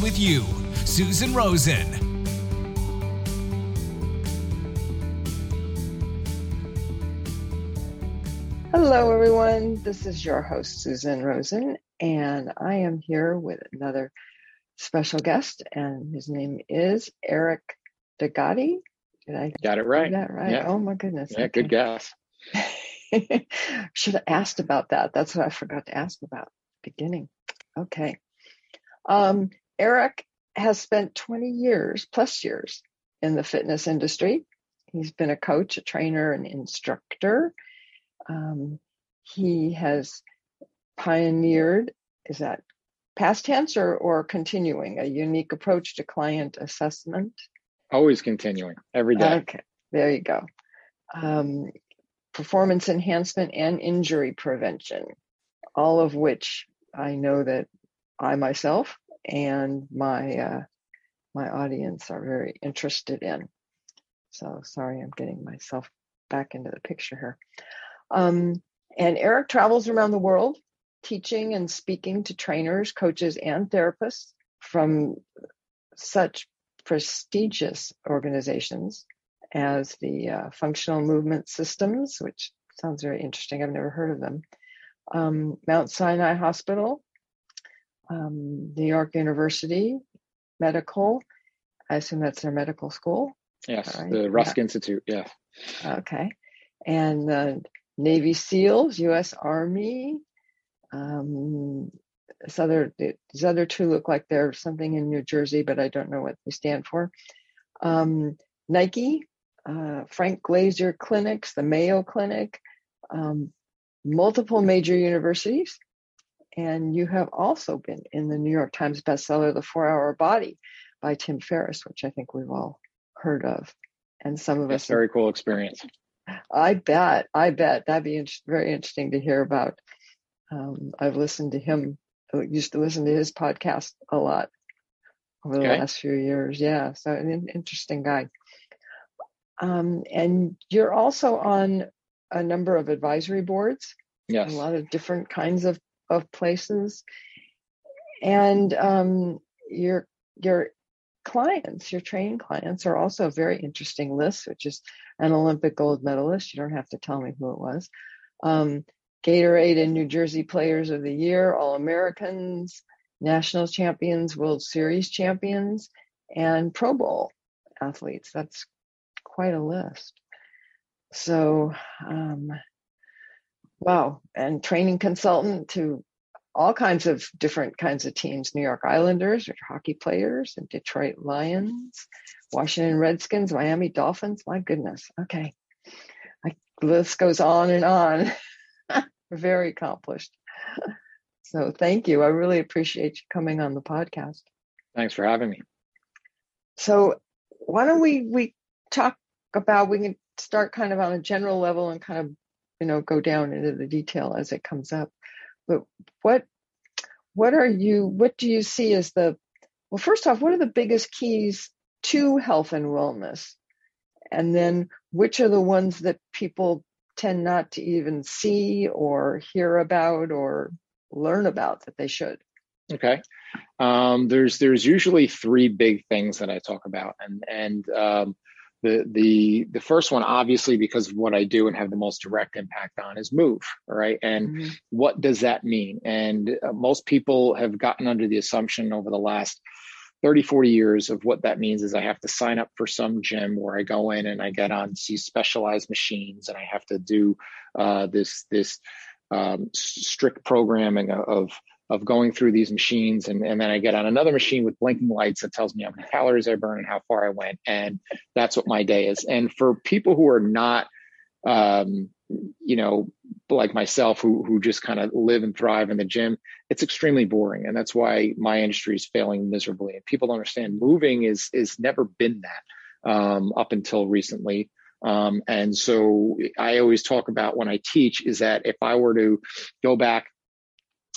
with you. Susan Rosen. Hello, everyone. This is your host, Susan Rosen, and I am here with another special guest, and his name is Eric Degati. Did I got it right? That right? Yeah. Oh my goodness. Yeah, okay. good guess. Should have asked about that. That's what I forgot to ask about beginning. Okay. Um, Eric has spent 20 years plus years in the fitness industry. He's been a coach, a trainer, an instructor. Um, he has pioneered, is that past tense or, or continuing, a unique approach to client assessment? Always continuing, every day. Okay, there you go. Um, performance enhancement and injury prevention, all of which I know that I myself and my uh, my audience are very interested in. So sorry, I'm getting myself back into the picture here. Um, and Eric travels around the world teaching and speaking to trainers, coaches, and therapists from such prestigious organizations as the uh, Functional Movement Systems, which sounds very interesting. I've never heard of them. Um, Mount Sinai Hospital, um, New York University Medical. I assume that's their medical school. Yes, right. the Rusk yeah. Institute. Yeah. Okay. And Navy SEALs, U.S. Army. Um, this other, these other two look like they're something in New Jersey, but I don't know what they stand for. Um, Nike, uh, Frank Glazier clinics, the Mayo Clinic, um, multiple major universities, and you have also been in the New York Times bestseller, The Four Hour Body by Tim Ferriss, which I think we've all heard of. And some of That's us. Very cool experience. I bet. I bet. That'd be in- very interesting to hear about. Um, I've listened to him, used to listen to his podcast a lot over the okay. last few years. Yeah. So an interesting guy. Um, and you're also on a number of advisory boards. Yes. A lot of different kinds of of places, and um, your your clients, your training clients, are also a very interesting list, which is an Olympic gold medalist. You don't have to tell me who it was. Um, Gatorade and New Jersey Players of the Year, All Americans, National Champions, World Series champions, and Pro Bowl athletes. That's quite a list. So, um, Wow. And training consultant to all kinds of different kinds of teams New York Islanders, hockey players, and Detroit Lions, Washington Redskins, Miami Dolphins. My goodness. Okay. I, the list goes on and on. Very accomplished. So thank you. I really appreciate you coming on the podcast. Thanks for having me. So why don't we we talk about we can start kind of on a general level and kind of you know go down into the detail as it comes up. But what what are you what do you see as the well first off what are the biggest keys to health and wellness? And then which are the ones that people tend not to even see or hear about or learn about that they should? Okay. Um, there's there's usually three big things that i talk about. And and um, the the the first one obviously because of what i do and have the most direct impact on is move right and mm-hmm. what does that mean and uh, most people have gotten under the assumption over the last 30 40 years of what that means is i have to sign up for some gym where i go in and i get on these specialized machines and i have to do uh, this this um, strict programming of of going through these machines and, and then I get on another machine with blinking lights that tells me how many calories I burn and how far I went. And that's what my day is. And for people who are not um, you know, like myself who who just kind of live and thrive in the gym, it's extremely boring, and that's why my industry is failing miserably. And people don't understand moving is is never been that um, up until recently. Um, and so I always talk about when I teach is that if I were to go back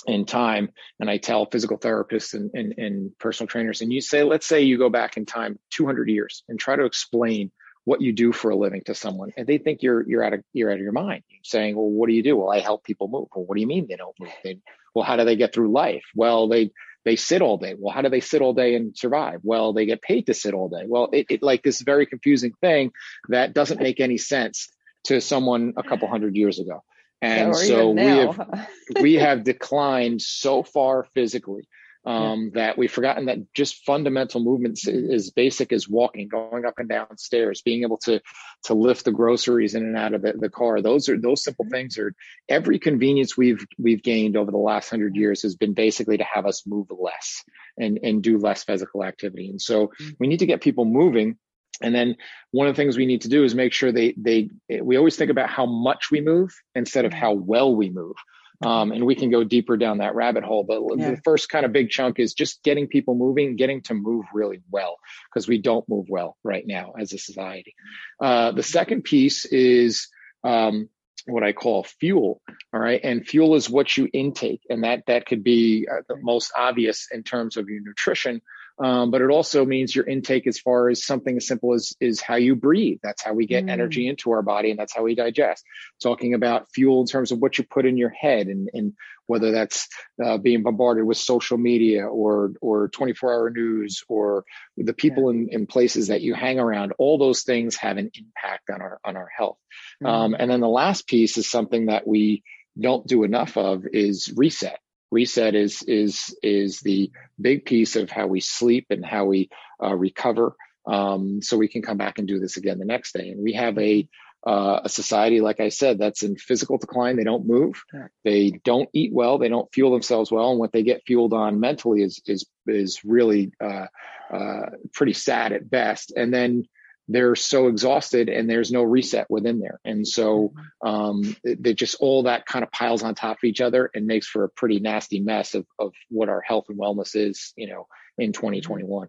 in time and i tell physical therapists and, and, and, personal trainers and you say let's say you go back in time 200 years and try to explain what you do for a living to someone and they think you're you're out of you're out of your mind. You're saying well what do you do? Well i help people move. Well what do you mean they don't move? They, well how do they get through life? Well they they sit all day. Well how do they sit all day and survive? Well they get paid to sit all day. Well it, it like this very confusing thing that doesn't make any sense to someone a couple hundred years ago and so we have we have declined so far physically um, yeah. that we've forgotten that just fundamental movements is basic as walking, going up and down stairs, being able to to lift the groceries in and out of the, the car. Those are those simple mm-hmm. things are every convenience we've we've gained over the last hundred years has been basically to have us move less and and do less physical activity. And so mm-hmm. we need to get people moving and then one of the things we need to do is make sure they they we always think about how much we move instead of how well we move. Um, and we can go deeper down that rabbit hole. But yeah. the first kind of big chunk is just getting people moving, getting to move really well, because we don't move well right now as a society. Uh, the second piece is um, what I call fuel. All right. And fuel is what you intake. And that, that could be uh, the most obvious in terms of your nutrition. Um, but it also means your intake as far as something as simple as is how you breathe. That's how we get mm. energy into our body, and that's how we digest. Talking about fuel in terms of what you put in your head, and, and whether that's uh, being bombarded with social media or or 24 hour news or the people yeah. in, in places that you hang around. All those things have an impact on our on our health. Mm. Um, and then the last piece is something that we don't do enough of is reset reset is is is the big piece of how we sleep and how we uh, recover. Um, so we can come back and do this again the next day. And we have a uh, a society like i said that's in physical decline. They don't move. They don't eat well. They don't fuel themselves well. And what they get fueled on mentally is is is really uh, uh pretty sad at best. And then they're so exhausted and there's no reset within there. And so mm-hmm. um, it, just all that kind of piles on top of each other and makes for a pretty nasty mess of, of what our health and wellness is, you know, in 2021.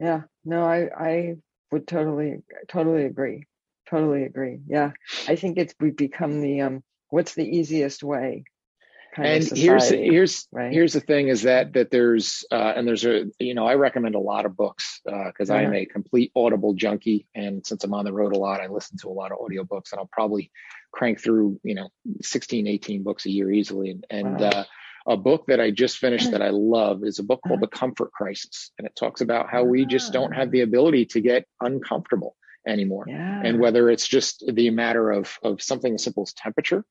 Yeah, no, I, I would totally, totally agree. Totally agree. Yeah. I think it's, we've become the, um, what's the easiest way and here's here's right? here's the thing is that that there's uh, and there's a you know I recommend a lot of books uh because uh, I am a complete Audible junkie and since I'm on the road a lot I listen to a lot of audiobooks and I'll probably crank through you know 16 18 books a year easily and, and wow. uh, a book that I just finished that I love is a book called uh-huh. The Comfort Crisis and it talks about how we just don't have the ability to get uncomfortable anymore yeah. and whether it's just the matter of of something as simple as temperature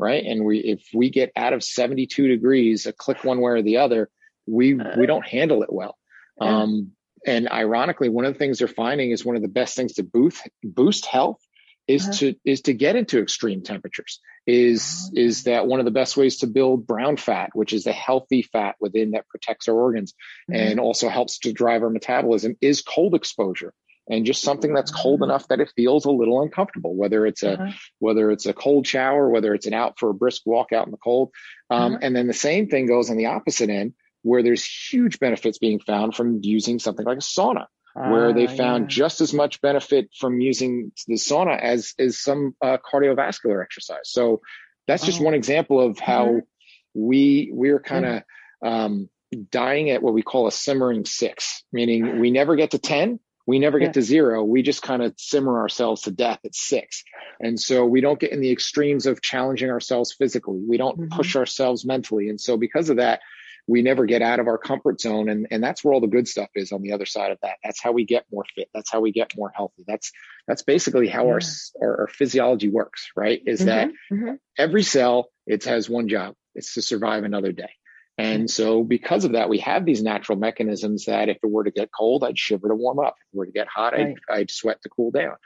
right? And we if we get out of 72 degrees, a click one way or the other, we we don't handle it well. Um, and ironically, one of the things they're finding is one of the best things to boost boost health is uh-huh. to is to get into extreme temperatures. Is oh. is that one of the best ways to build brown fat, which is the healthy fat within that protects our organs mm-hmm. and also helps to drive our metabolism? Is cold exposure and just something that's cold enough that it feels a little uncomfortable whether it's a uh-huh. whether it's a cold shower whether it's an out for a brisk walk out in the cold um, uh-huh. and then the same thing goes on the opposite end where there's huge benefits being found from using something like a sauna where they ah, found yeah. just as much benefit from using the sauna as is some uh, cardiovascular exercise so that's just oh. one example of how uh-huh. we we're kind of um, dying at what we call a simmering six meaning we never get to 10 we never get yeah. to zero. We just kind of simmer ourselves to death at six. And so we don't get in the extremes of challenging ourselves physically. We don't mm-hmm. push ourselves mentally. And so because of that, we never get out of our comfort zone. And, and that's where all the good stuff is on the other side of that. That's how we get more fit. That's how we get more healthy. That's, that's basically how yeah. our, our, our, physiology works, right? Is mm-hmm. that mm-hmm. every cell, it has one job. It's to survive another day. And so because of that, we have these natural mechanisms that if it were to get cold, I'd shiver to warm up. If it were to get hot, right. I'd, I'd, sweat to cool down.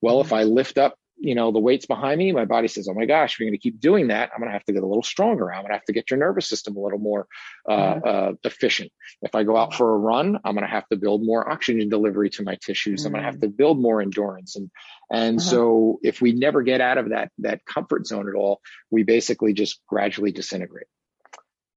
Well, mm-hmm. if I lift up you know, the weight's behind me. My body says, "Oh my gosh, we're going to keep doing that. I'm going to have to get a little stronger. I'm going to have to get your nervous system a little more uh, mm-hmm. uh, efficient. If I go out for a run, I'm going to have to build more oxygen delivery to my tissues. Mm-hmm. I'm going to have to build more endurance. And and uh-huh. so, if we never get out of that that comfort zone at all, we basically just gradually disintegrate.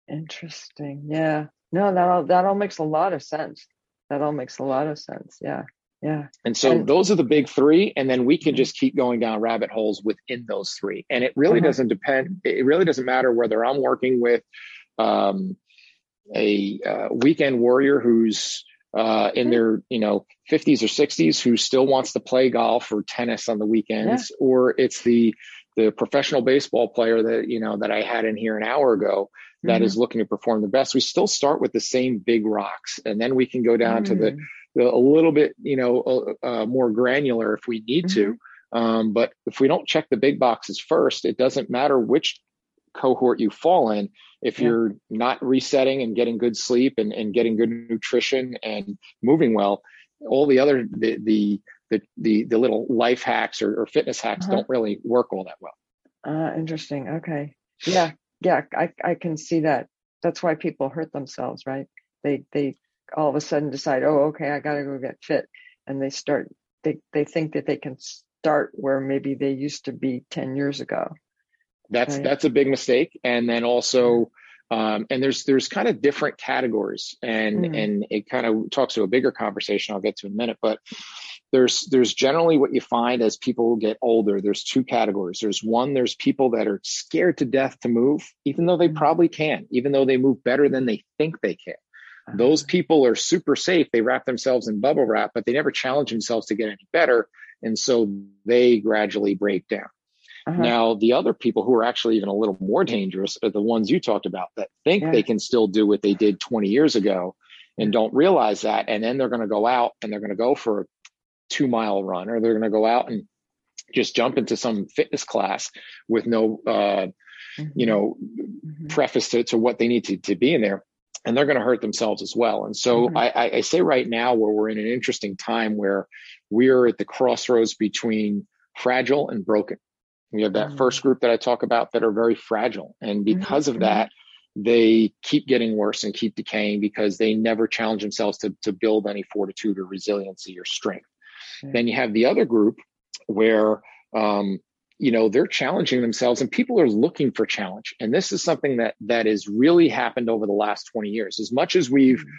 Interesting. Yeah. No, that all that all makes a lot of sense. That all makes a lot of sense. Yeah. Yeah. And so and, those are the big three. And then we can mm-hmm. just keep going down rabbit holes within those three. And it really uh-huh. doesn't depend, it really doesn't matter whether I'm working with um, a uh, weekend warrior who's uh, in mm-hmm. their you know 50s or 60s who still wants to play golf or tennis on the weekends, yeah. or it's the the professional baseball player that you know that I had in here an hour ago that mm-hmm. is looking to perform the best. We still start with the same big rocks, and then we can go down mm-hmm. to the, the, a little bit you know uh, uh, more granular if we need to. Mm-hmm. Um, but if we don't check the big boxes first, it doesn't matter which cohort you fall in if yeah. you're not resetting and getting good sleep and, and getting good nutrition and moving well all the other the the the the, the little life hacks or, or fitness hacks uh-huh. don't really work all that well uh interesting okay yeah yeah i i can see that that's why people hurt themselves right they they all of a sudden decide oh okay i gotta go get fit and they start they they think that they can start where maybe they used to be 10 years ago that's right. that's a big mistake. And then also, um, and there's there's kind of different categories, and mm. and it kind of talks to a bigger conversation. I'll get to in a minute, but there's there's generally what you find as people get older. There's two categories. There's one. There's people that are scared to death to move, even though they mm. probably can, even though they move better than they think they can. Uh-huh. Those people are super safe. They wrap themselves in bubble wrap, but they never challenge themselves to get any better. And so they gradually break down. Uh-huh. Now, the other people who are actually even a little more dangerous are the ones you talked about that think yeah. they can still do what they did 20 years ago and don't realize that. And then they're going to go out and they're going to go for a two mile run or they're going to go out and just jump into some fitness class with no, uh, mm-hmm. you know, mm-hmm. preface to, to what they need to, to be in there. And they're going to hurt themselves as well. And so mm-hmm. I, I say right now, where we're in an interesting time where we're at the crossroads between fragile and broken we have that mm-hmm. first group that I talk about that are very fragile. And mm-hmm. because mm-hmm. of that, they keep getting worse and keep decaying because they never challenge themselves to, to build any fortitude or resiliency or strength. Mm-hmm. Then you have the other group where, um, you know, they're challenging themselves and people are looking for challenge. And this is something that, that has really happened over the last 20 years. As much as we've, mm-hmm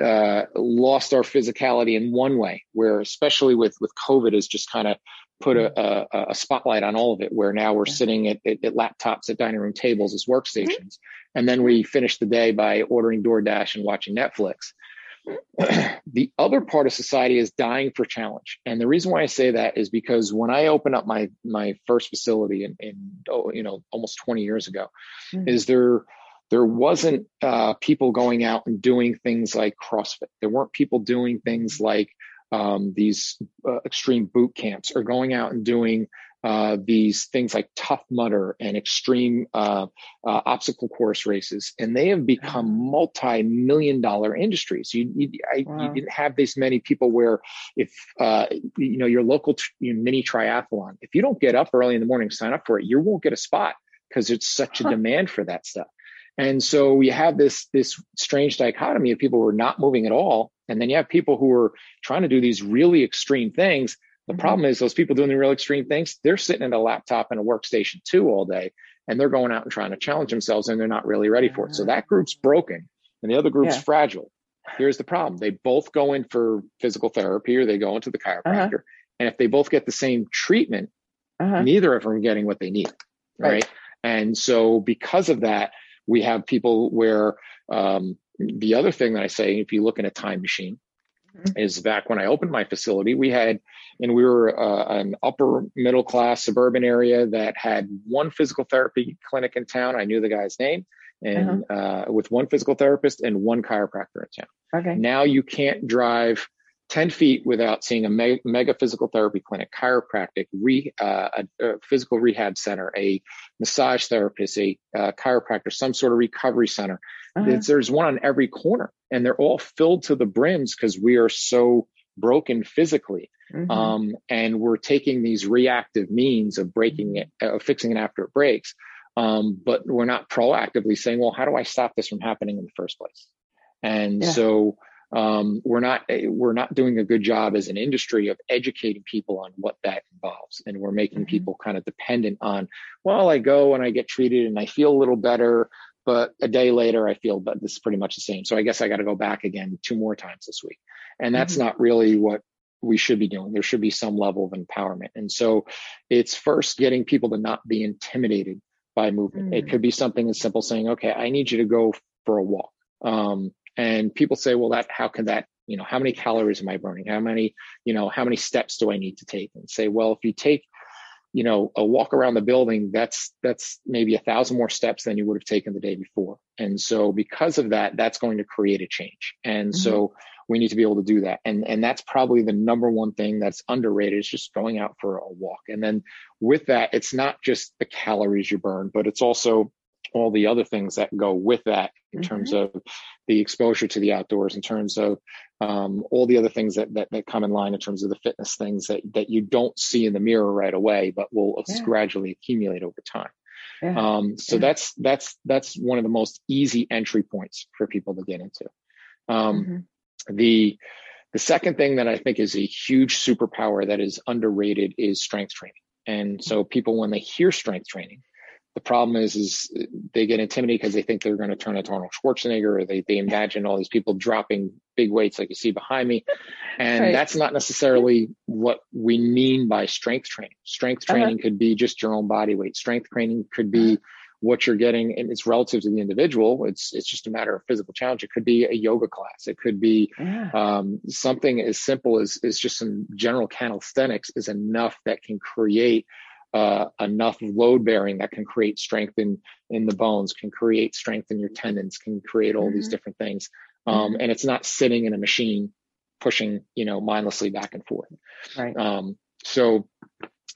uh, lost our physicality in one way, where especially with with COVID has just kind of put a, a, a, spotlight on all of it, where now we're sitting at, at, at laptops at dining room tables as workstations, mm-hmm. and then we finish the day by ordering DoorDash and watching Netflix. the other part of society is dying for challenge, and the reason why I say that is because when I opened up my my first facility in, in oh, you know almost 20 years ago, mm-hmm. is there there wasn't uh, people going out and doing things like CrossFit. There weren't people doing things like um, these uh, extreme boot camps or going out and doing uh, these things like Tough Mudder and extreme uh, uh obstacle course races, and they have become multi-million dollar industries. You you, I, wow. you, didn't have this many people where if uh, you know your local t- mini triathlon, if you don't get up early in the morning, sign up for it, you won't get a spot because it's such a demand for that stuff. And so we have this this strange dichotomy of people who are not moving at all, and then you have people who are trying to do these really extreme things. The problem is those people doing the real extreme things, they're sitting at a laptop and a workstation too all day, and they're going out and trying to challenge themselves, and they're not really ready for it. So that group's broken, and the other group's yeah. fragile. Here's the problem: they both go in for physical therapy, or they go into the uh-huh. chiropractor, uh-huh. and if they both get the same treatment, uh-huh. neither of them are getting what they need, right? right? And so because of that we have people where um, the other thing that I say, if you look in a time machine, mm-hmm. is back when I opened my facility, we had, and we were uh, an upper middle class suburban area that had one physical therapy clinic in town. I knew the guy's name, and uh-huh. uh, with one physical therapist and one chiropractor in town. Okay. Now you can't drive 10 feet without seeing a mega, mega physical therapy clinic, chiropractic, re, uh, a, a, physical rehab center, a massage therapist, a uh, chiropractor, some sort of recovery center. Uh-huh. There's one on every corner, and they're all filled to the brims because we are so broken physically. Mm-hmm. Um, and we're taking these reactive means of breaking it, uh, fixing it after it breaks. Um, but we're not proactively saying, well, how do I stop this from happening in the first place? And yeah. so um, we're not we're not doing a good job as an industry of educating people on what that involves, and we're making mm-hmm. people kind of dependent on. Well, I go and I get treated and I feel a little better, but a day later I feel but this is pretty much the same. So I guess I got to go back again two more times this week, and that's mm-hmm. not really what we should be doing. There should be some level of empowerment, and so it's first getting people to not be intimidated by movement. Mm-hmm. It mm. could be something as simple as saying, "Okay, I need you to go for a walk." Um, and people say, well, that, how can that, you know, how many calories am I burning? How many, you know, how many steps do I need to take? And say, well, if you take, you know, a walk around the building, that's, that's maybe a thousand more steps than you would have taken the day before. And so because of that, that's going to create a change. And mm-hmm. so we need to be able to do that. And, and that's probably the number one thing that's underrated is just going out for a walk. And then with that, it's not just the calories you burn, but it's also all the other things that go with that in mm-hmm. terms of the exposure to the outdoors, in terms of um, all the other things that, that, that come in line in terms of the fitness things that that you don't see in the mirror right away, but will yeah. gradually accumulate over time. Yeah. Um, so yeah. that's that's that's one of the most easy entry points for people to get into. Um, mm-hmm. The the second thing that I think is a huge superpower that is underrated is strength training. And so people, when they hear strength training, the problem is, is they get intimidated because they think they're going to turn into Arnold Schwarzenegger, or they they imagine all these people dropping big weights like you see behind me, and right. that's not necessarily what we mean by strength training. Strength uh-huh. training uh-huh. could be just your own body weight. Strength training could be what you're getting, and it's relative to the individual. It's it's just a matter of physical challenge. It could be a yoga class. It could be yeah. um, something as simple as as just some general calisthenics is enough that can create uh, enough load bearing that can create strength in in the bones, can create strength in your tendons, can create all mm-hmm. these different things. Um, mm-hmm. And it's not sitting in a machine pushing, you know, mindlessly back and forth. Right. Um, so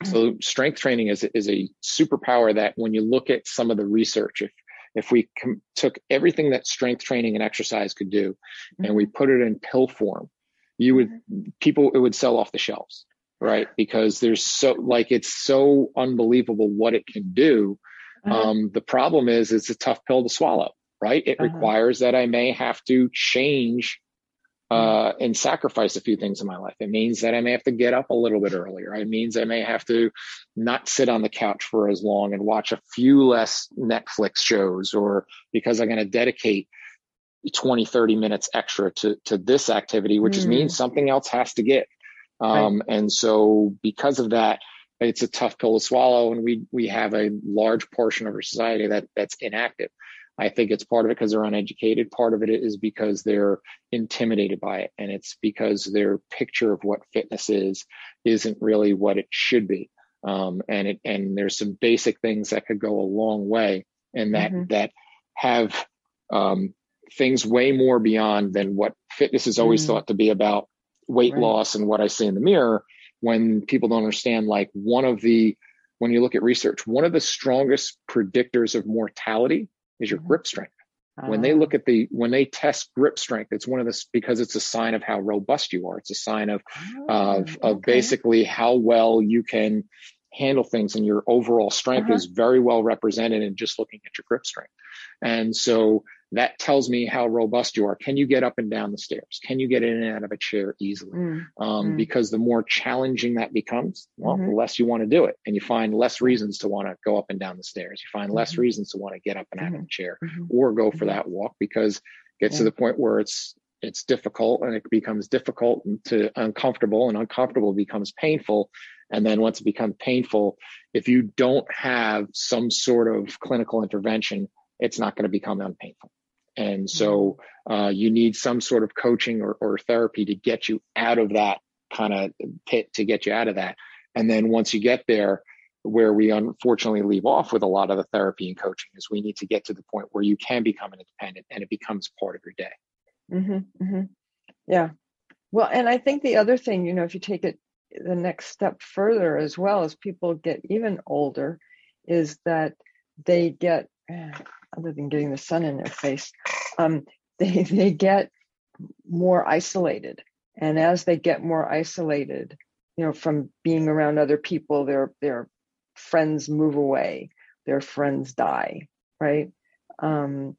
so mm-hmm. strength training is is a superpower that when you look at some of the research, if if we com- took everything that strength training and exercise could do, mm-hmm. and we put it in pill form, you would mm-hmm. people it would sell off the shelves right? Because there's so like it's so unbelievable what it can do. Uh-huh. Um, the problem is it's a tough pill to swallow, right? It uh-huh. requires that I may have to change uh, mm-hmm. and sacrifice a few things in my life. It means that I may have to get up a little bit earlier. It means I may have to not sit on the couch for as long and watch a few less Netflix shows or because I'm going to dedicate 20, 30 minutes extra to, to this activity, which mm. means something else has to give. Um, right. And so because of that, it's a tough pill to swallow. And we, we have a large portion of our society that that's inactive. I think it's part of it because they're uneducated. Part of it is because they're intimidated by it. And it's because their picture of what fitness is isn't really what it should be. Um, and it, and there's some basic things that could go a long way and that, mm-hmm. that have, um, things way more beyond than what fitness is always mm-hmm. thought to be about weight right. loss and what I see in the mirror when people don't understand like one of the when you look at research, one of the strongest predictors of mortality is your mm-hmm. grip strength. Uh-huh. When they look at the when they test grip strength, it's one of the because it's a sign of how robust you are. It's a sign of oh, of, of okay. basically how well you can handle things and your overall strength uh-huh. is very well represented in just looking at your grip strength. And so that tells me how robust you are. Can you get up and down the stairs? Can you get in and out of a chair easily? Mm, um, mm. Because the more challenging that becomes, well, mm-hmm. the less you want to do it. And you find less reasons to want to go up and down the stairs. You find less mm-hmm. reasons to want to get up and out mm-hmm. of a chair mm-hmm. or go for mm-hmm. that walk because it gets yeah. to the point where it's it's difficult and it becomes difficult and to uncomfortable and uncomfortable becomes painful and then once it becomes painful if you don't have some sort of clinical intervention it's not going to become unpainful and so uh, you need some sort of coaching or, or therapy to get you out of that kind of pit to get you out of that. And then once you get there, where we unfortunately leave off with a lot of the therapy and coaching is we need to get to the point where you can become an independent and it becomes part of your day. Mm-hmm, mm-hmm. Yeah. Well, and I think the other thing, you know, if you take it the next step further as well as people get even older, is that they get other than getting the sun in their face, um, they they get more isolated. And as they get more isolated you know from being around other people their their friends move away their friends die right? Um,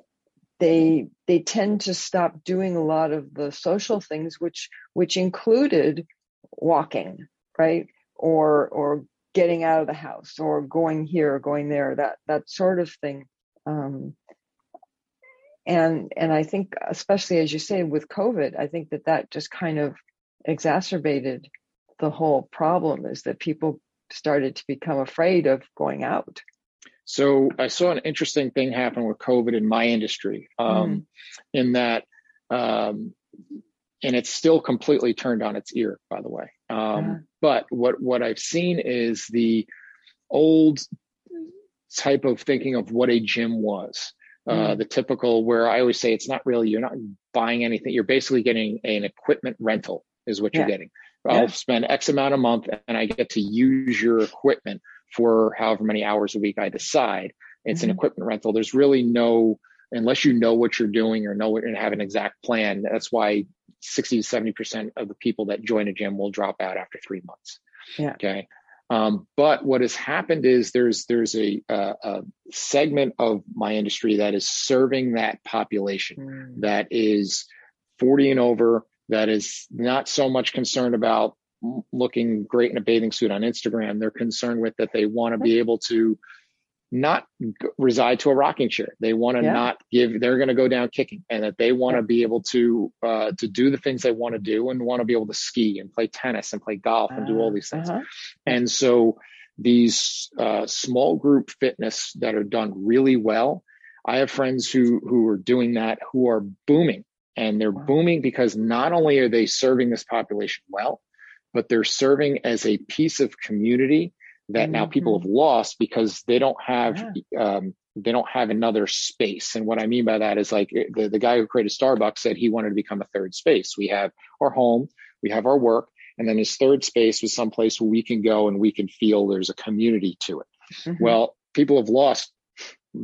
they they tend to stop doing a lot of the social things which which included walking right? Or or getting out of the house or going here or going there that that sort of thing um, and and i think especially as you say with covid i think that that just kind of exacerbated the whole problem is that people started to become afraid of going out so I saw an interesting thing happen with COVID in my industry, um, mm. in that, um, and it's still completely turned on its ear, by the way. Um, uh-huh. But what what I've seen is the old type of thinking of what a gym was. Uh, mm. the typical where I always say it's not really you're not buying anything. You're basically getting an equipment rental is what yeah. you're getting. I'll yeah. spend X amount a month and I get to use your equipment for however many hours a week I decide. It's mm-hmm. an equipment rental. There's really no, unless you know what you're doing or know and have an exact plan. That's why 60 to 70% of the people that join a gym will drop out after three months. Yeah. Okay. Um, but what has happened is there's there's a, a, a, segment of my industry that is serving that population mm. that is 40 and over that is not so much concerned about looking great in a bathing suit on Instagram. They're concerned with that they want to be able to not reside to a rocking chair. They want to yeah. not give. They're going to go down kicking, and that they want to yeah. be able to uh, to do the things they want to do, and want to be able to ski and play tennis and play golf and do all these things. Uh-huh. And so these uh, small group fitness that are done really well. I have friends who who are doing that who are booming, and they're wow. booming because not only are they serving this population well, but they're serving as a piece of community that mm-hmm. now people have lost because they don't have yeah. um, they don't have another space. And what I mean by that is like the, the guy who created Starbucks said he wanted to become a third space. We have our home, we have our work, and then his third space was someplace where we can go and we can feel there's a community to it. Mm-hmm. Well, people have lost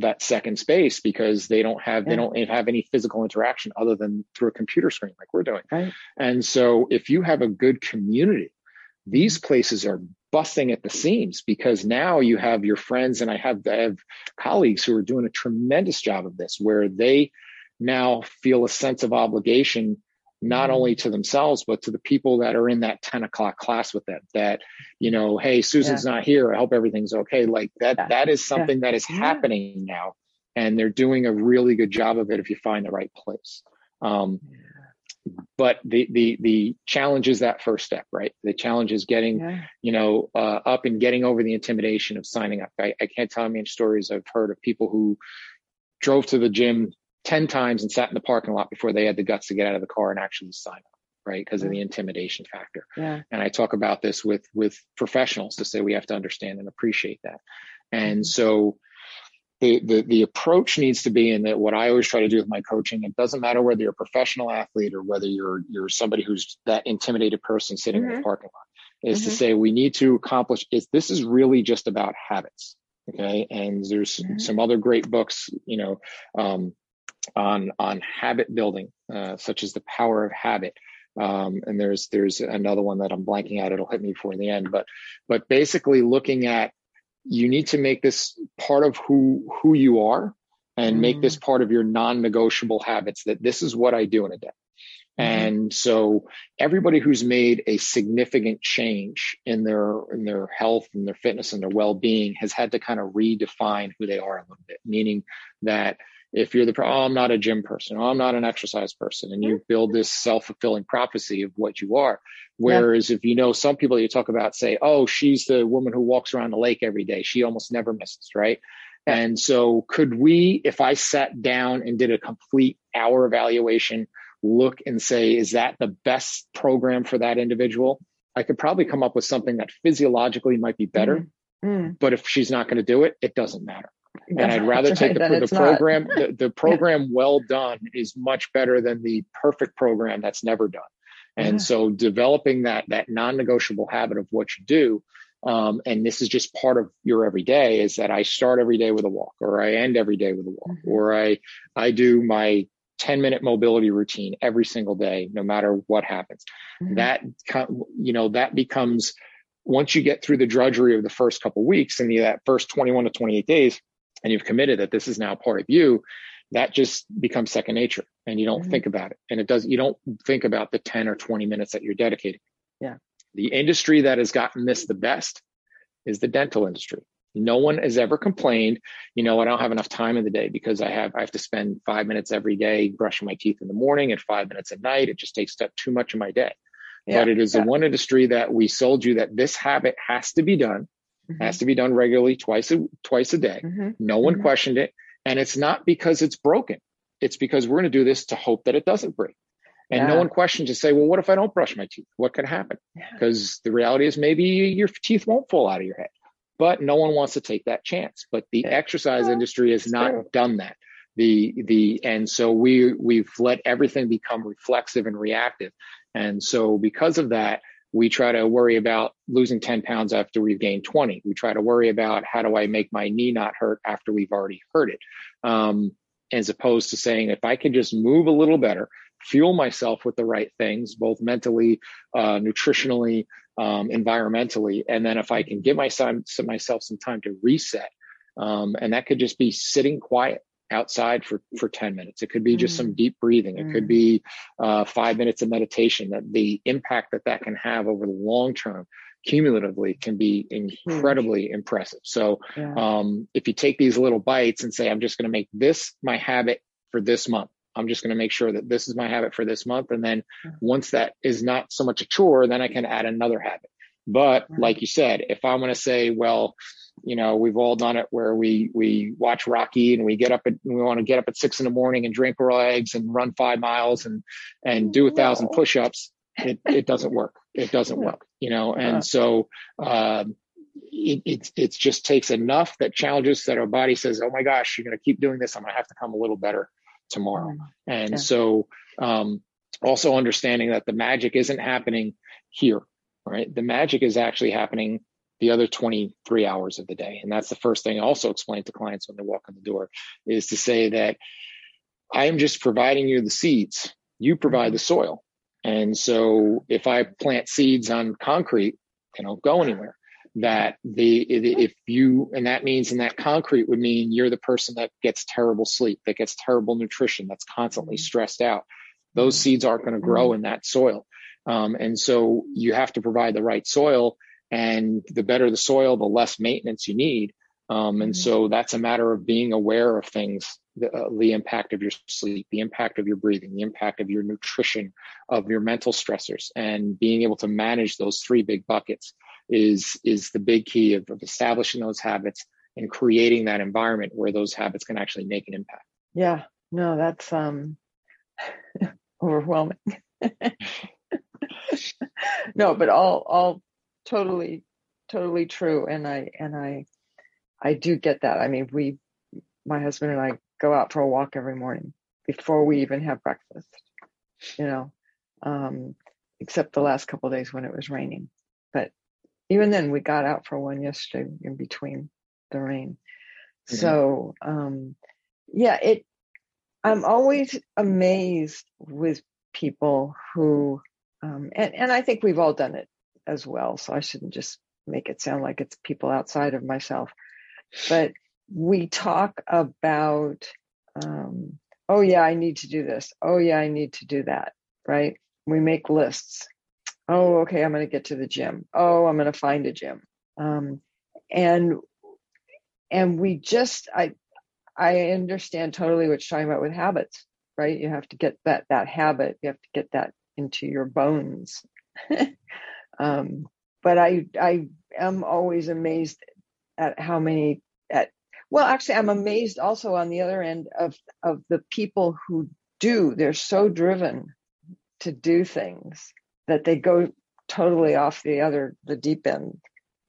that second space because they don't have yeah. they don't have any physical interaction other than through a computer screen like we're doing right. and so if you have a good community these places are busting at the seams because now you have your friends and I have, I have colleagues who are doing a tremendous job of this where they now feel a sense of obligation not only mm-hmm. to themselves but to the people that are in that 10 o'clock class with them that you know hey susan's yeah. not here i hope everything's okay like that yeah. that is something yeah. that is happening now and they're doing a really good job of it if you find the right place um, but the the the challenge is that first step right? The challenge is getting you know uh, up and getting over the intimidation of signing up. I, I can't tell how many stories i've heard of people who drove to the gym 10 times and sat in the parking lot before they had the guts to get out of the car and actually sign up right? Because of the intimidation factor. Yeah. and i talk about this with with professionals to say we have to understand and appreciate that. And mm-hmm. so the, the the approach needs to be in that what i always try to do with my coaching it doesn't matter whether you're a professional athlete or whether you're you're somebody who's that intimidated person sitting mm-hmm. in the mm-hmm. parking lot is mm-hmm. to say we need to accomplish is this is really just about habits okay and there's mm-hmm. some other great books you know um, on on habit building, uh, such as the power of habit. Um, and there's there's another one that I'm blanking out. It'll hit me before the end, but but basically looking at you need to make this part of who who you are and mm. make this part of your non-negotiable habits that this is what I do in a day. Mm-hmm. And so everybody who's made a significant change in their in their health and their fitness and their well-being has had to kind of redefine who they are a little bit, meaning that if you're the oh i'm not a gym person oh i'm not an exercise person and you build this self-fulfilling prophecy of what you are whereas yeah. if you know some people you talk about say oh she's the woman who walks around the lake every day she almost never misses right yeah. and so could we if i sat down and did a complete hour evaluation look and say is that the best program for that individual i could probably come up with something that physiologically might be better mm. Mm. but if she's not going to do it it doesn't matter and I'd rather right, take the, the program. the, the, program well done is much better than the perfect program that's never done. And yeah. so developing that that non-negotiable habit of what you do, um, and this is just part of your everyday, is that I start every day with a walk, or I end every day with a walk, mm-hmm. or I I do my 10 minute mobility routine every single day, no matter what happens. Mm-hmm. That, you know, that becomes once you get through the drudgery of the first couple weeks and that first 21 to 28 days, and you've committed that this is now part of you, that just becomes second nature and you don't mm-hmm. think about it. And it does, you don't think about the 10 or 20 minutes that you're dedicating. Yeah. The industry that has gotten this the best is the dental industry. No one has ever complained, you know, I don't have enough time in the day because I have I have to spend five minutes every day brushing my teeth in the morning and five minutes at night. It just takes up too much of my day. Yeah, but it is yeah. the one industry that we sold you that this habit has to be done, mm-hmm. has to be done regularly twice a twice a day. Mm-hmm. No one mm-hmm. questioned it. And it's not because it's broken. It's because we're going to do this to hope that it doesn't break. And yeah. no one questions to say, well, what if I don't brush my teeth? What could happen? Because the reality is maybe your teeth won't fall out of your head but no one wants to take that chance. But the exercise industry has not done that. The the and so we we've let everything become reflexive and reactive. And so because of that, we try to worry about losing 10 pounds after we've gained 20. We try to worry about how do I make my knee not hurt after we've already hurt it. Um, as opposed to saying if I can just move a little better, fuel myself with the right things, both mentally, uh, nutritionally, um, environmentally. And then if I can give myself, myself some time to reset, um, and that could just be sitting quiet outside for, for 10 minutes. It could be just mm. some deep breathing. It mm. could be uh, five minutes of meditation that the impact that that can have over the long term cumulatively can be incredibly mm. impressive. So yeah. um, if you take these little bites and say, I'm just going to make this my habit for this month, I'm just going to make sure that this is my habit for this month. And then once that is not so much a chore, then I can add another habit. But like you said, if I'm going to say, well, you know, we've all done it where we we watch Rocky and we get up at we want to get up at six in the morning and drink raw eggs and run five miles and and do a thousand push-ups. It it doesn't work. It doesn't work. You know, and so um, it, it, it just takes enough that challenges that our body says, oh my gosh, you're going to keep doing this. I'm going to have to come a little better tomorrow. Mm. And yeah. so, um, also understanding that the magic isn't happening here, right? The magic is actually happening the other 23 hours of the day. And that's the first thing I also explain to clients when they walk in the door is to say that I am just providing you the seeds. You provide the soil. And so if I plant seeds on concrete, they don't go anywhere that the if you and that means in that concrete would mean you're the person that gets terrible sleep that gets terrible nutrition that's constantly mm-hmm. stressed out those seeds aren't going to grow mm-hmm. in that soil um, and so you have to provide the right soil and the better the soil the less maintenance you need um, and mm-hmm. so that's a matter of being aware of things the, uh, the, impact of your sleep, the impact of your breathing, the impact of your nutrition, of your mental stressors, and being able to manage those three big buckets is is the big key of, of establishing those habits and creating that environment where those habits can actually make an impact. Yeah, no, that's um overwhelming. no, but all all totally totally true and I and I I do get that. I mean, we my husband and I go out for a walk every morning before we even have breakfast. You know, um, except the last couple days when it was raining. But even then we got out for one yesterday in between the rain mm-hmm. so um yeah it i'm always amazed with people who um and, and i think we've all done it as well so i shouldn't just make it sound like it's people outside of myself. But we talk about um oh yeah i need to do this. Oh yeah i need to do that right? We make lists. Oh okay i'm going to get to the gym. Oh i'm going to find a gym. Um, and and we just i i understand totally what you're talking about with habits right? You have to get that that habit. You have to get that into your bones um, but i i am always amazed at how many at well actually i'm amazed also on the other end of of the people who do. They're so driven to do things that they go totally off the other the deep end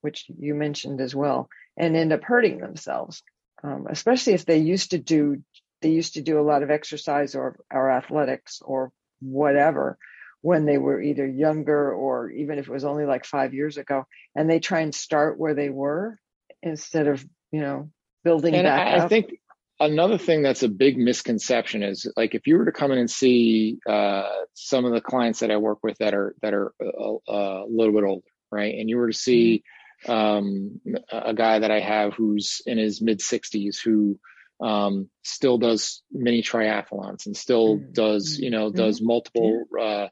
which you mentioned as well and end up hurting themselves. Um, especially if they used to do they used to do a lot of exercise or or athletics or whatever when they were either younger or even if it was only like five years ago and they try and start where they were instead of you know building and back I, up. I think another thing that's a big misconception is like if you were to come in and see uh, some of the clients that I work with that are that are a, a little bit older, right? And you were to see um, a guy that I have who's in his mid 60s who um, still does mini triathlons and still mm-hmm. does you know does mm-hmm. multiple uh,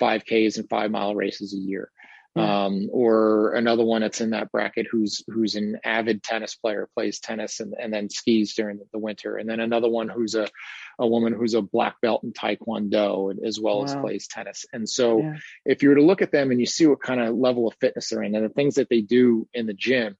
5Ks and five mile races a year um, or another one that's in that bracket who's who's an avid tennis player, plays tennis and, and then skis during the winter, and then another one who's a a woman who's a black belt in taekwondo as well wow. as plays tennis. And so, yeah. if you were to look at them and you see what kind of level of fitness they're in and the things that they do in the gym,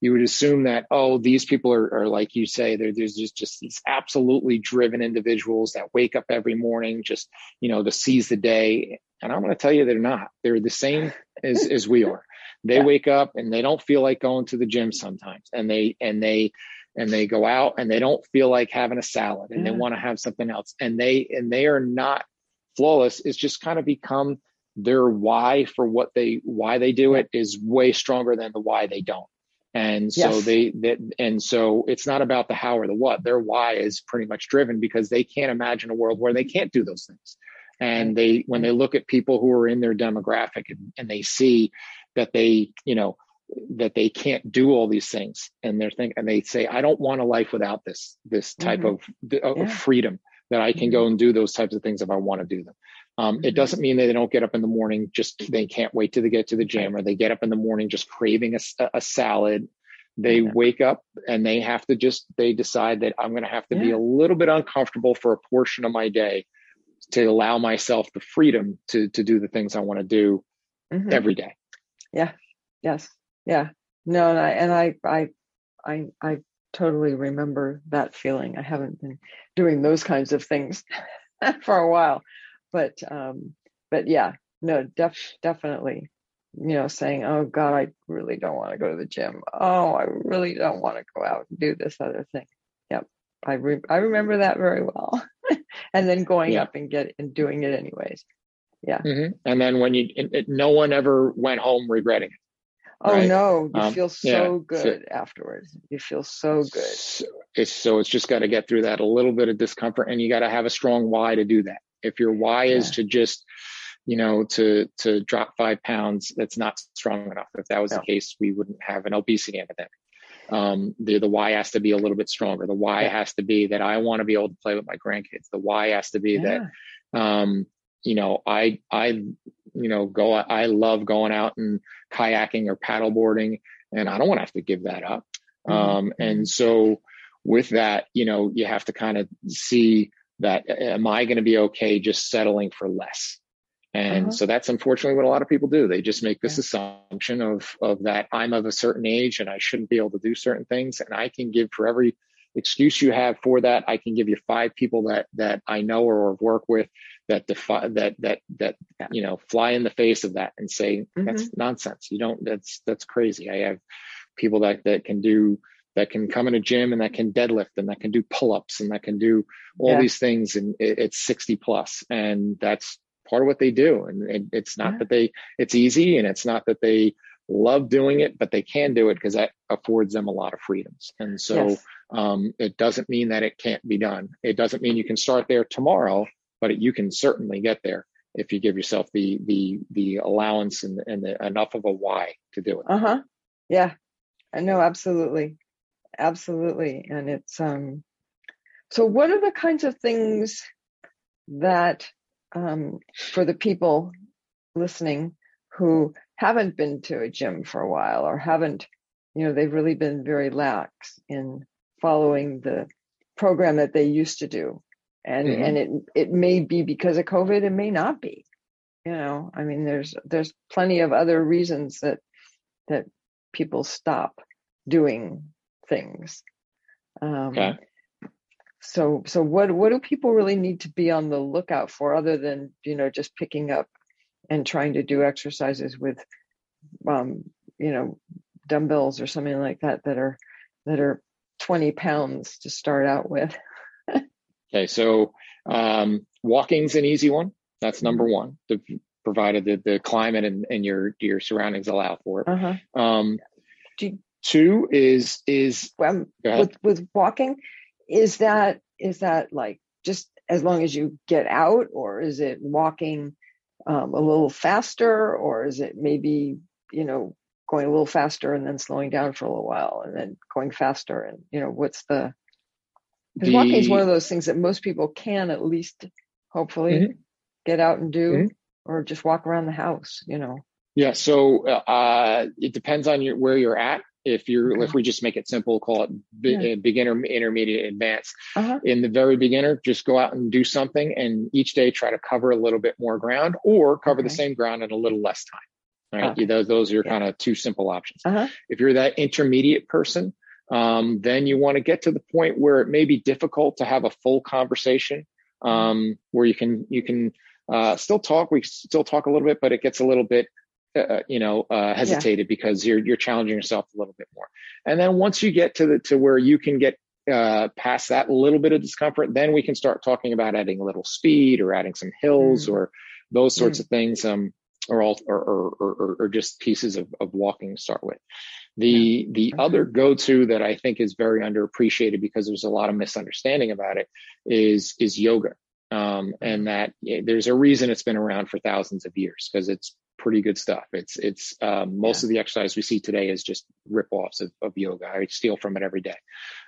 you would assume that oh these people are, are like you say there's just just these absolutely driven individuals that wake up every morning just you know to seize the day. And i'm going to tell you they're not. They're the same as as we are. They yeah. wake up and they don't feel like going to the gym sometimes. And they and they and they go out and they don't feel like having a salad and yeah. they mm. want to have something else. And they and they are not flawless. It's just kind of become their why for what they why they do it is way stronger than the why they don't and so yes. they that and so it's not about the how or the what. Their why is pretty much driven because they can't imagine a world where they can't do those things. And they when they look at people who are in their demographic and, and they see that they, you know, that they can't do all these things and they're thinking and they say, I don't want a life without this this type mm-hmm. of, of yeah. freedom that I can mm-hmm. go and do those types of things if I want to do them. Um, mm-hmm. It doesn't mean that they don't get up in the morning, just they can't wait till they get to the gym, or they get up in the morning just craving a, a salad. They yeah. wake up and they have to just, they decide that I'm going to have to yeah. be a little bit uncomfortable for a portion of my day to allow myself the freedom to, to do the things I want to do mm-hmm. every day. Yeah. Yes. Yeah. No, and I, and I, I, I, I totally remember that feeling. I haven't been doing those kinds of things for a while, but um, but yeah, no, def- definitely, you know, saying, "Oh God, I really don't want to go to the gym. Oh, I really don't want to go out and do this other thing." Yep, I re- I remember that very well, and then going yeah. up and get and doing it anyways. Yeah. Mm-hmm. And then when you, it, it, no one ever went home regretting it. Oh right? no, you um, feel so yeah, good so, afterwards. You feel so good. So it's so it's just got to get through that a little bit of discomfort, and you got to have a strong why to do that. If your why yeah. is to just, you know, to to drop five pounds, that's not strong enough. If that was no. the case, we wouldn't have an obesity epidemic. Um, the the why has to be a little bit stronger. The why yeah. has to be that I want to be able to play with my grandkids. The why has to be that, um, you know, I I you know go I love going out and kayaking or paddleboarding, and I don't want to have to give that up. Mm-hmm. Um, and so with that, you know, you have to kind of see that am I going to be okay just settling for less? And uh-huh. so that's unfortunately what a lot of people do. They just make this yeah. assumption of of that I'm of a certain age and I shouldn't be able to do certain things. And I can give for every excuse you have for that, I can give you five people that that I know or work with that defy that that that yeah. you know fly in the face of that and say mm-hmm. that's nonsense. You don't. That's that's crazy. I have people that that can do that can come in a gym and that can deadlift and that can do pull-ups and that can do all yeah. these things and it, it's 60 plus and that's part of what they do and it's not yeah. that they it's easy and it's not that they love doing it but they can do it because that affords them a lot of freedoms and so yes. um, it doesn't mean that it can't be done it doesn't mean you can start there tomorrow but you can certainly get there if you give yourself the the the allowance and, and the, enough of a why to do it. Uh-huh. Yeah. I know absolutely. Absolutely. And it's um so what are the kinds of things that um for the people listening who haven't been to a gym for a while or haven't you know they've really been very lax in following the program that they used to do and mm-hmm. and it it may be because of covid it may not be you know i mean there's there's plenty of other reasons that that people stop doing things. Um, okay. So, so what what do people really need to be on the lookout for, other than you know just picking up and trying to do exercises with, um, you know, dumbbells or something like that that are that are twenty pounds to start out with. okay, so um, walking's an easy one. That's number mm-hmm. one. The, provided that the climate and, and your your surroundings allow for it. Uh-huh. Um, do, Two is is um, with with walking. is that is that like just as long as you get out, or is it walking um, a little faster, or is it maybe you know going a little faster and then slowing down for a little while and then going faster and you know what's the because walking is one of those things that most people can at least hopefully mm-hmm. get out and do mm-hmm. or just walk around the house you know yeah so uh, it depends on your where you're at if you're okay. if we just make it simple call it be, yeah. Uh, beginner intermediate advanced uh-huh. in the very beginner just go out and do something and each day try to cover a little bit more ground or cover okay. the same ground in a little less time right okay. those, those are yeah. kind of two simple options uh-huh. if you're that intermediate person um, then you want to get to the point where it may be difficult to have a full conversation mm-hmm. um, where you can you can uh, still talk we still talk a little bit but it gets a little bit uh, uh, you know uh, hesitated yeah. because you're you're challenging yourself a little bit more and then once you get to the to where you can get uh, past that little bit of discomfort then we can start talking about adding a little speed or adding some hills mm. or those sorts mm. of things um or all or or, or, or just pieces of, of walking to start with. The the other go-to that i think is very underappreciated because there's a lot of misunderstanding about it is is yoga. Um, and that there's a reason it's been around for thousands of years because it's pretty good stuff. It's it's um, most yeah. of the exercise we see today is just rip-offs of, of, yoga. I steal from it every day,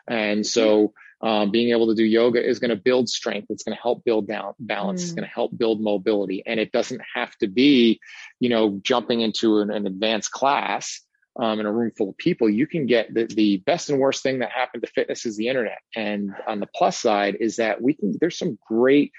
and so um, being able to do yoga is going to build strength. It's going to help build down balance. Mm. It's going to help build mobility, and it doesn't have to be, you know, jumping into an, an advanced class. Um, in a room full of people, you can get the, the best and worst thing that happened to fitness is the internet. And on the plus side is that we can, there's some great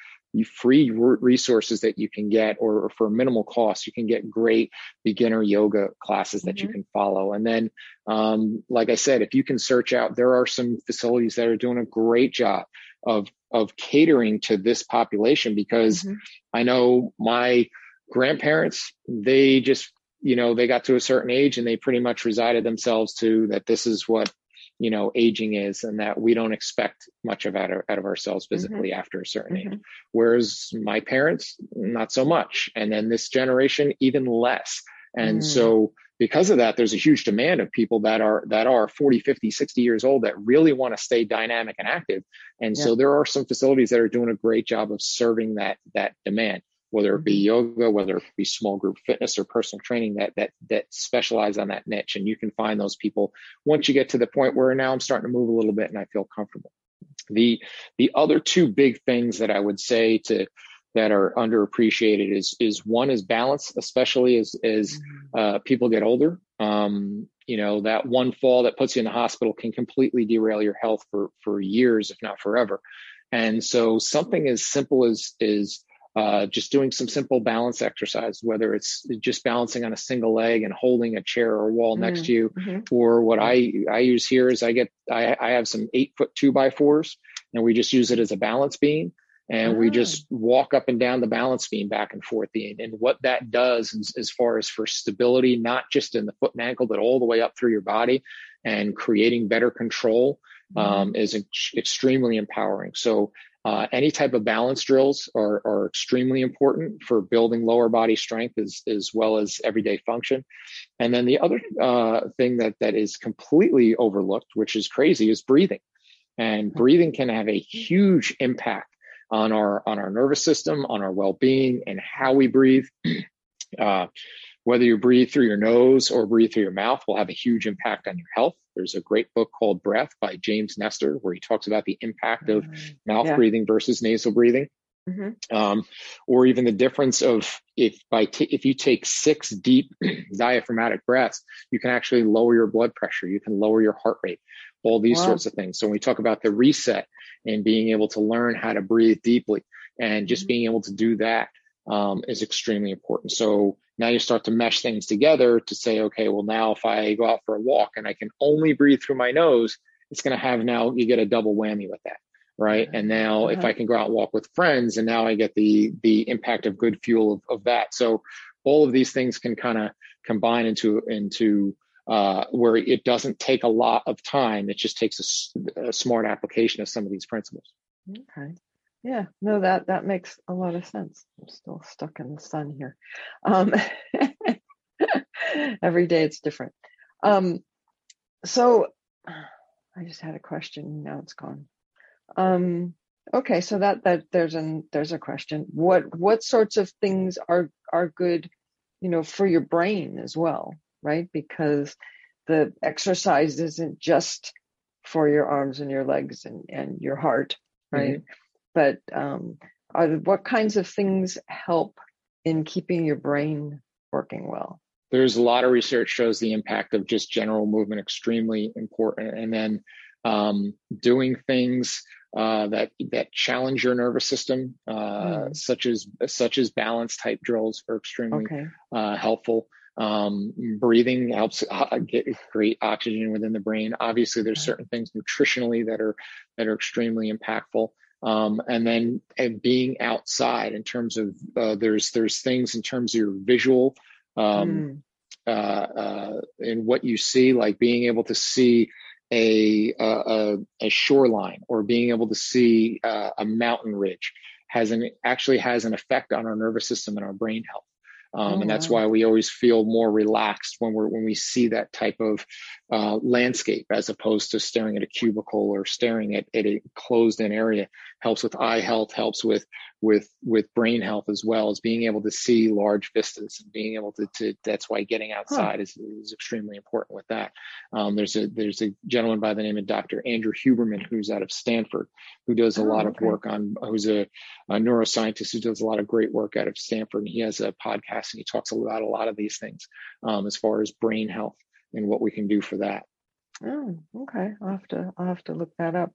free resources that you can get or, or, for minimal cost you can get great beginner yoga classes that mm-hmm. you can follow and then um, like i said if you can search out there are some facilities that are doing a great job of of catering to this population because mm-hmm. i know my grandparents they just you know they got to a certain age and they pretty much resided themselves to that this is what you know aging is and that we don't expect much of out of, out of ourselves mm-hmm. physically mm-hmm. after a certain mm-hmm. age whereas my parents not so much and then this generation even less and mm. so because of that there's a huge demand of people that are that are 40 50 60 years old that really want to stay dynamic and active and yeah. so there are some facilities that are doing a great job of serving that that demand whether it be yoga, whether it be small group fitness or personal training that that that specialize on that niche. And you can find those people once you get to the point where now I'm starting to move a little bit and I feel comfortable. The the other two big things that I would say to that are underappreciated is is one is balance, especially as as mm-hmm. uh, people get older. Um, you know that one fall that puts you in the hospital can completely derail your health for for years, if not forever. And so something as simple as is uh, just doing some simple balance exercise, whether it's just balancing on a single leg and holding a chair or wall mm-hmm. next to you, mm-hmm. or what I I use here is I get I, I have some eight foot two by fours, and we just use it as a balance beam, and oh. we just walk up and down the balance beam back and forth. And and what that does, is, as far as for stability, not just in the foot and ankle, but all the way up through your body, and creating better control, mm-hmm. um, is ex- extremely empowering. So uh, any type of balance drills are, are extremely important for building lower body strength as, as well as everyday function. And then the other uh, thing that, that is completely overlooked, which is crazy, is breathing. And breathing can have a huge impact on our on our nervous system, on our well-being, and how we breathe. Uh, whether you breathe through your nose or breathe through your mouth will have a huge impact on your health. There's a great book called Breath by James Nestor, where he talks about the impact of mm-hmm. mouth yeah. breathing versus nasal breathing. Mm-hmm. Um, or even the difference of if by t- if you take six deep diaphragmatic breaths, you can actually lower your blood pressure, you can lower your heart rate, all these wow. sorts of things. So when we talk about the reset and being able to learn how to breathe deeply and just mm-hmm. being able to do that um, is extremely important. So now you start to mesh things together to say, okay, well, now if I go out for a walk and I can only breathe through my nose, it's going to have now you get a double whammy with that. Right. And now if I can go out and walk with friends and now I get the, the impact of good fuel of, of that. So all of these things can kind of combine into, into, uh, where it doesn't take a lot of time. It just takes a, a smart application of some of these principles. Okay. Yeah, no, that that makes a lot of sense. I'm still stuck in the sun here. Um, every day it's different. Um, so I just had a question. Now it's gone. Um, okay, so that that there's an there's a question. What what sorts of things are are good, you know, for your brain as well, right? Because the exercise isn't just for your arms and your legs and, and your heart, right? Mm-hmm. But um, are, what kinds of things help in keeping your brain working well? There's a lot of research shows the impact of just general movement extremely important, and then um, doing things uh, that that challenge your nervous system, uh, mm. such as such as balance type drills, are extremely okay. uh, helpful. Um, breathing helps uh, get great oxygen within the brain. Obviously, there's certain things nutritionally that are that are extremely impactful. Um, and then and being outside in terms of uh, there's there's things in terms of your visual um, mm. uh, in what you see, like being able to see a, a, a shoreline or being able to see uh, a mountain ridge has an actually has an effect on our nervous system and our brain health. Um, oh, and that's why we always feel more relaxed when we're when we see that type of uh, landscape as opposed to staring at a cubicle or staring at, at a closed in area helps with eye health helps with with with brain health as well as being able to see large vistas and being able to, to that's why getting outside huh. is, is extremely important with that um, there's a there's a gentleman by the name of dr andrew huberman who's out of stanford who does a oh, lot okay. of work on who's a, a, neuroscientist who does a lot of great work out of stanford and he has a podcast and he talks about a lot of these things um, as far as brain health and what we can do for that oh okay i'll have to i'll have to look that up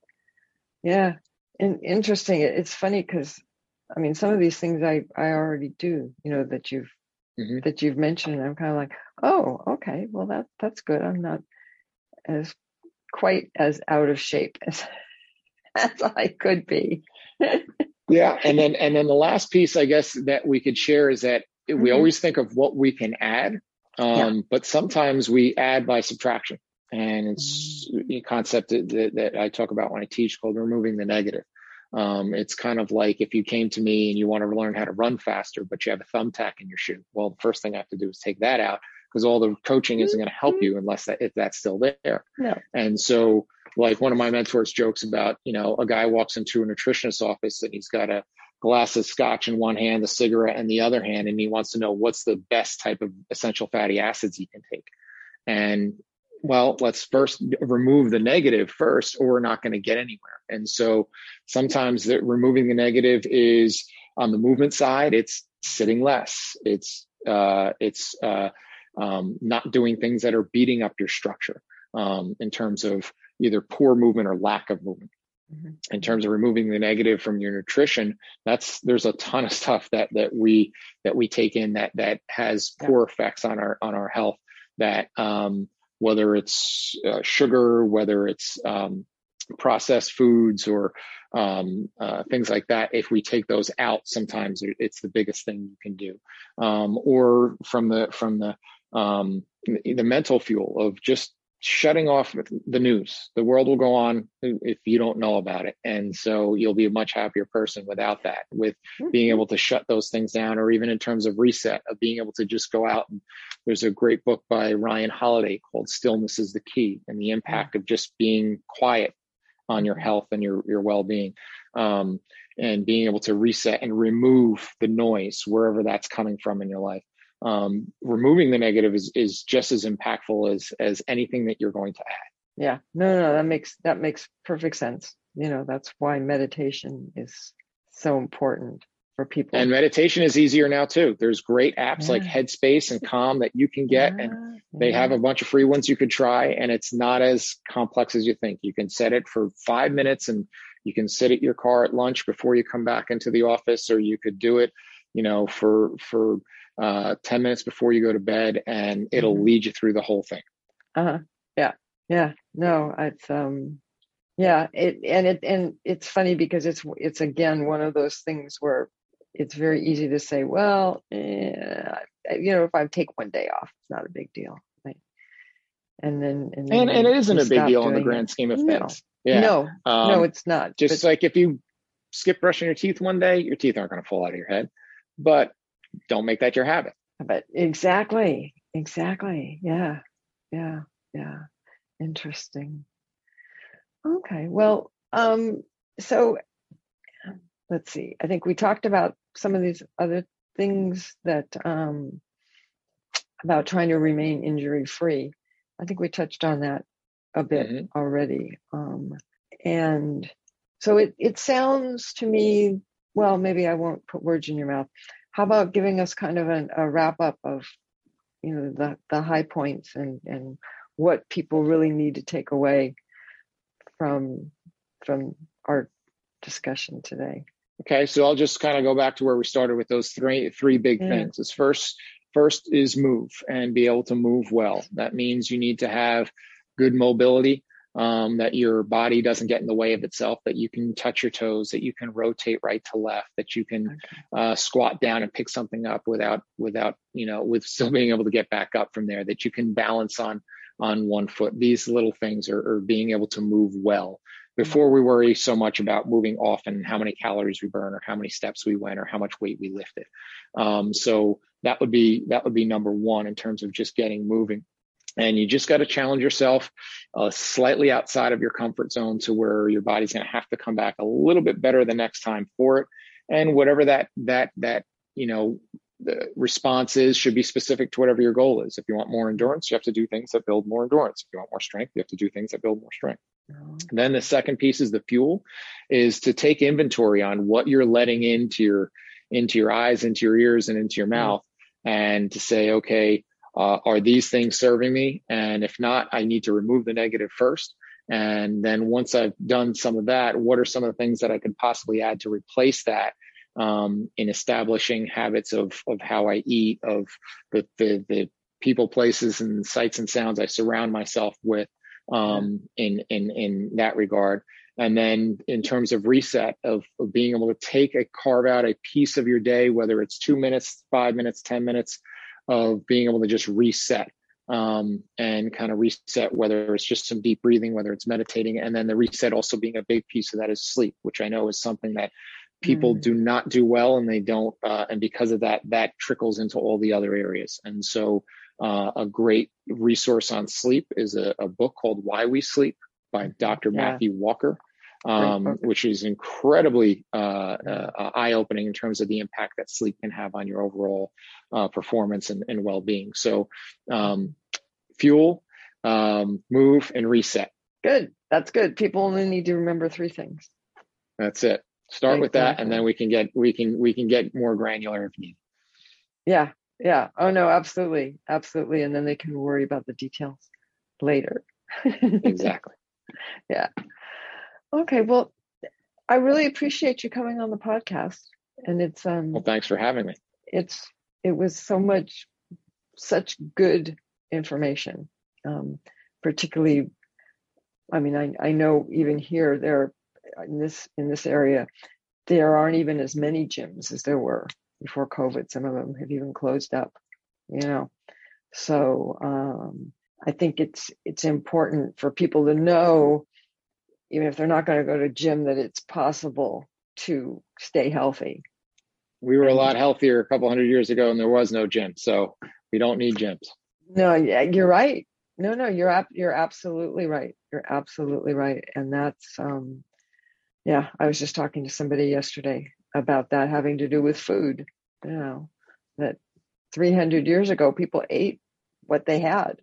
yeah and interesting it's funny because I mean, some of these things I, I already do, you know, that you've mm-hmm. that you've mentioned. I'm kind of like, oh, okay, well that that's good. I'm not as quite as out of shape as as I could be. yeah, and then and then the last piece, I guess, that we could share is that mm-hmm. we always think of what we can add, um, yeah. but sometimes we add by subtraction. And it's mm-hmm. a concept that, that I talk about when I teach called removing the negative. Um, it's kind of like if you came to me and you want to learn how to run faster, but you have a thumbtack in your shoe. Well, the first thing I have to do is take that out because all the coaching isn't going to help you unless that if that's still there. No. And so, like one of my mentors jokes about, you know, a guy walks into a nutritionist's office and he's got a glass of scotch in one hand, a cigarette in the other hand, and he wants to know what's the best type of essential fatty acids he can take. And well, let's first remove the negative first, or we're not going to get anywhere. And so sometimes the, removing the negative is on the movement side, it's sitting less. It's, uh, it's, uh, um, not doing things that are beating up your structure, um, in terms of either poor movement or lack of movement. Mm-hmm. In terms of removing the negative from your nutrition, that's there's a ton of stuff that that we that we take in that that has poor effects on our on our health that um, whether it's uh, sugar, whether it's um, processed foods or um, uh, things like that. If we take those out, sometimes it's the biggest thing you can do. Um, or from the from the um, the mental fuel of just shutting off the news. The world will go on if you don't know about it. And so you'll be a much happier person without that, with being able to shut those things down, or even in terms of reset, of being able to just go out. And there's a great book by Ryan Holiday called Stillness is the Key and the impact of just being quiet on your health and your, your well being. Um, and being able to reset and remove the noise wherever that's coming from in your life um, removing the negative is is just as impactful as as anything that you're going to add. Yeah, no, no, no that makes that makes perfect sense. You know, that's why meditation is so important for people. And meditation is easier now too. There's great apps yeah. like Headspace and Calm that you can get, yeah, and they yeah. have a bunch of free ones you could try. And it's not as complex as you think. You can set it for five minutes, and you can sit at your car at lunch before you come back into the office, or you could do it, you know, for for uh, 10 minutes before you go to bed and it'll mm-hmm. lead you through the whole thing. Uh-huh. Yeah. Yeah. No, it's, um, yeah, it, and it, and it's funny because it's, it's again, one of those things where it's very easy to say, well, eh, you know, if I take one day off, it's not a big deal. Right. And then, and, then and, and it isn't a big deal in the grand scheme of no. things. Yeah. No, um, no, it's not. Just but, like if you skip brushing your teeth one day, your teeth aren't going to fall out of your head. But don't make that your habit. But exactly, exactly. Yeah, yeah, yeah. Interesting. Okay. Well, um, so let's see. I think we talked about some of these other things that um, about trying to remain injury free. I think we touched on that a bit mm-hmm. already. Um, and so it, it sounds to me, well, maybe I won't put words in your mouth. How about giving us kind of an, a wrap up of, you know, the, the high points and, and what people really need to take away from, from our discussion today? Okay, so I'll just kind of go back to where we started with those three three big yeah. things. Is first first is move and be able to move well. That means you need to have good mobility, um, that your body doesn't get in the way of itself, that you can touch your toes, that you can rotate right to left, that you can uh, squat down and pick something up without without you know with still being able to get back up from there, that you can balance on on one foot. These little things are, are being able to move well before we worry so much about moving often, how many calories we burn or how many steps we went or how much weight we lifted. Um, so that would be that would be number one in terms of just getting moving. And you just got to challenge yourself uh, slightly outside of your comfort zone to where your body's going to have to come back a little bit better the next time for it. And whatever that that that you know the response is should be specific to whatever your goal is. If you want more endurance, you have to do things that build more endurance. If you want more strength, you have to do things that build more strength. Then the second piece is the fuel, is to take inventory on what you're letting into your into your eyes, into your ears, and into your mouth, and to say, okay, uh, are these things serving me? And if not, I need to remove the negative first. And then once I've done some of that, what are some of the things that I could possibly add to replace that um, in establishing habits of of how I eat, of the, the the people, places, and sights and sounds I surround myself with, um, in in in that regard. And then in terms of reset of, of being able to take a carve out a piece of your day, whether it's two minutes, five minutes, ten minutes, of being able to just reset um, and kind of reset, whether it's just some deep breathing, whether it's meditating, and then the reset also being a big piece of that is sleep, which I know is something that people mm. do not do well, and they don't, uh, and because of that, that trickles into all the other areas. And so uh, a great resource on sleep is a, a, book called Why We Sleep by Dr. Yeah. Matthew Walker, um, which is incredibly uh, uh, eye opening in terms of the impact that sleep can have on your overall uh, performance and, and well being. So, um, fuel, um, move, and reset. Good. That's good. People only need to remember three things. That's it. Start exactly. with that, and then we can get we can we can get more granular if needed. Yeah, yeah. Oh no, absolutely. Absolutely. And then they can worry about the details later. exactly. Yeah. Okay. Well, I really appreciate you coming on the podcast. And it's um Well, thanks for having me. It's it was so much such good information. Um particularly I mean I I know even here there in this in this area there aren't even as many gyms as there were before COVID. Some of them have even closed up, you know. So um, I think it's it's important for people to know, even if they're not going to go to gym, that it's possible to stay healthy. We were a lot healthier a couple hundred years ago, and there was no gym, so we don't need gyms. No, yeah, you're right. No, no, you're ab- you're absolutely right. You're absolutely right, and that's um, yeah. I was just talking to somebody yesterday about that having to do with food. You know, that 300 years ago, people ate what they had.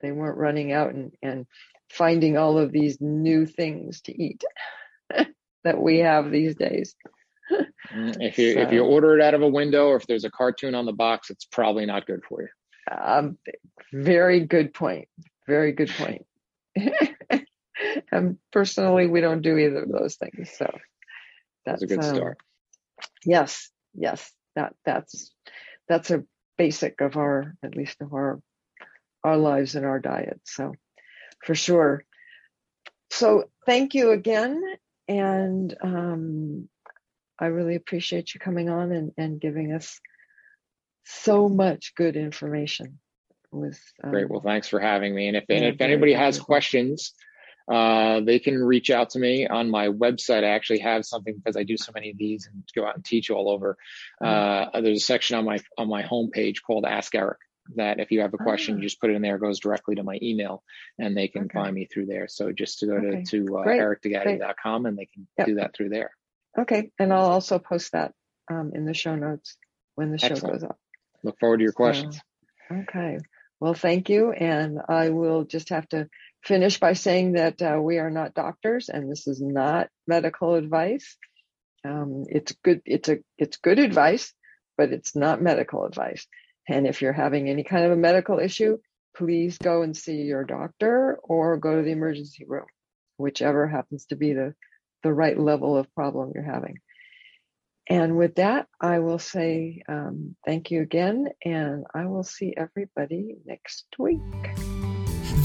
They weren't running out and, and finding all of these new things to eat that we have these days. Mm, if you so, if you order it out of a window or if there's a cartoon on the box, it's probably not good for you. Um, very good point. Very good point. and personally, we don't do either of those things. So that's, that's a good um, start. Yes, yes, that that's that's a basic of our at least of our our lives and our diet. So for sure. So thank you again, and um, I really appreciate you coming on and, and giving us so much good information. With um, great. Well, thanks for having me. And if and if anybody has questions uh, they can reach out to me on my website. I actually have something because I do so many of these and go out and teach all over. Mm-hmm. Uh, there's a section on my on my homepage called Ask Eric. That if you have a question, Ah. you just put it in there, it goes directly to my email, and they can Okay. find me through there. So just to go Okay. to, to uh, ericdegatti.com and they can Yep. do that through there. Okay, and I'll also post that um, in the show notes when the show Excellent. goes up. Look forward to your So, questions. Okay. Well, thank you. And I will just have to finish by saying that uh, we are not doctors and this is not medical advice. Um, it's good. It's a, it's good advice, but it's not medical advice. And if you're having any kind of a medical issue, please go and see your doctor or go to the emergency room, whichever happens to be the, the right level of problem you're having. And with that, I will say um, thank you again, and I will see everybody next week.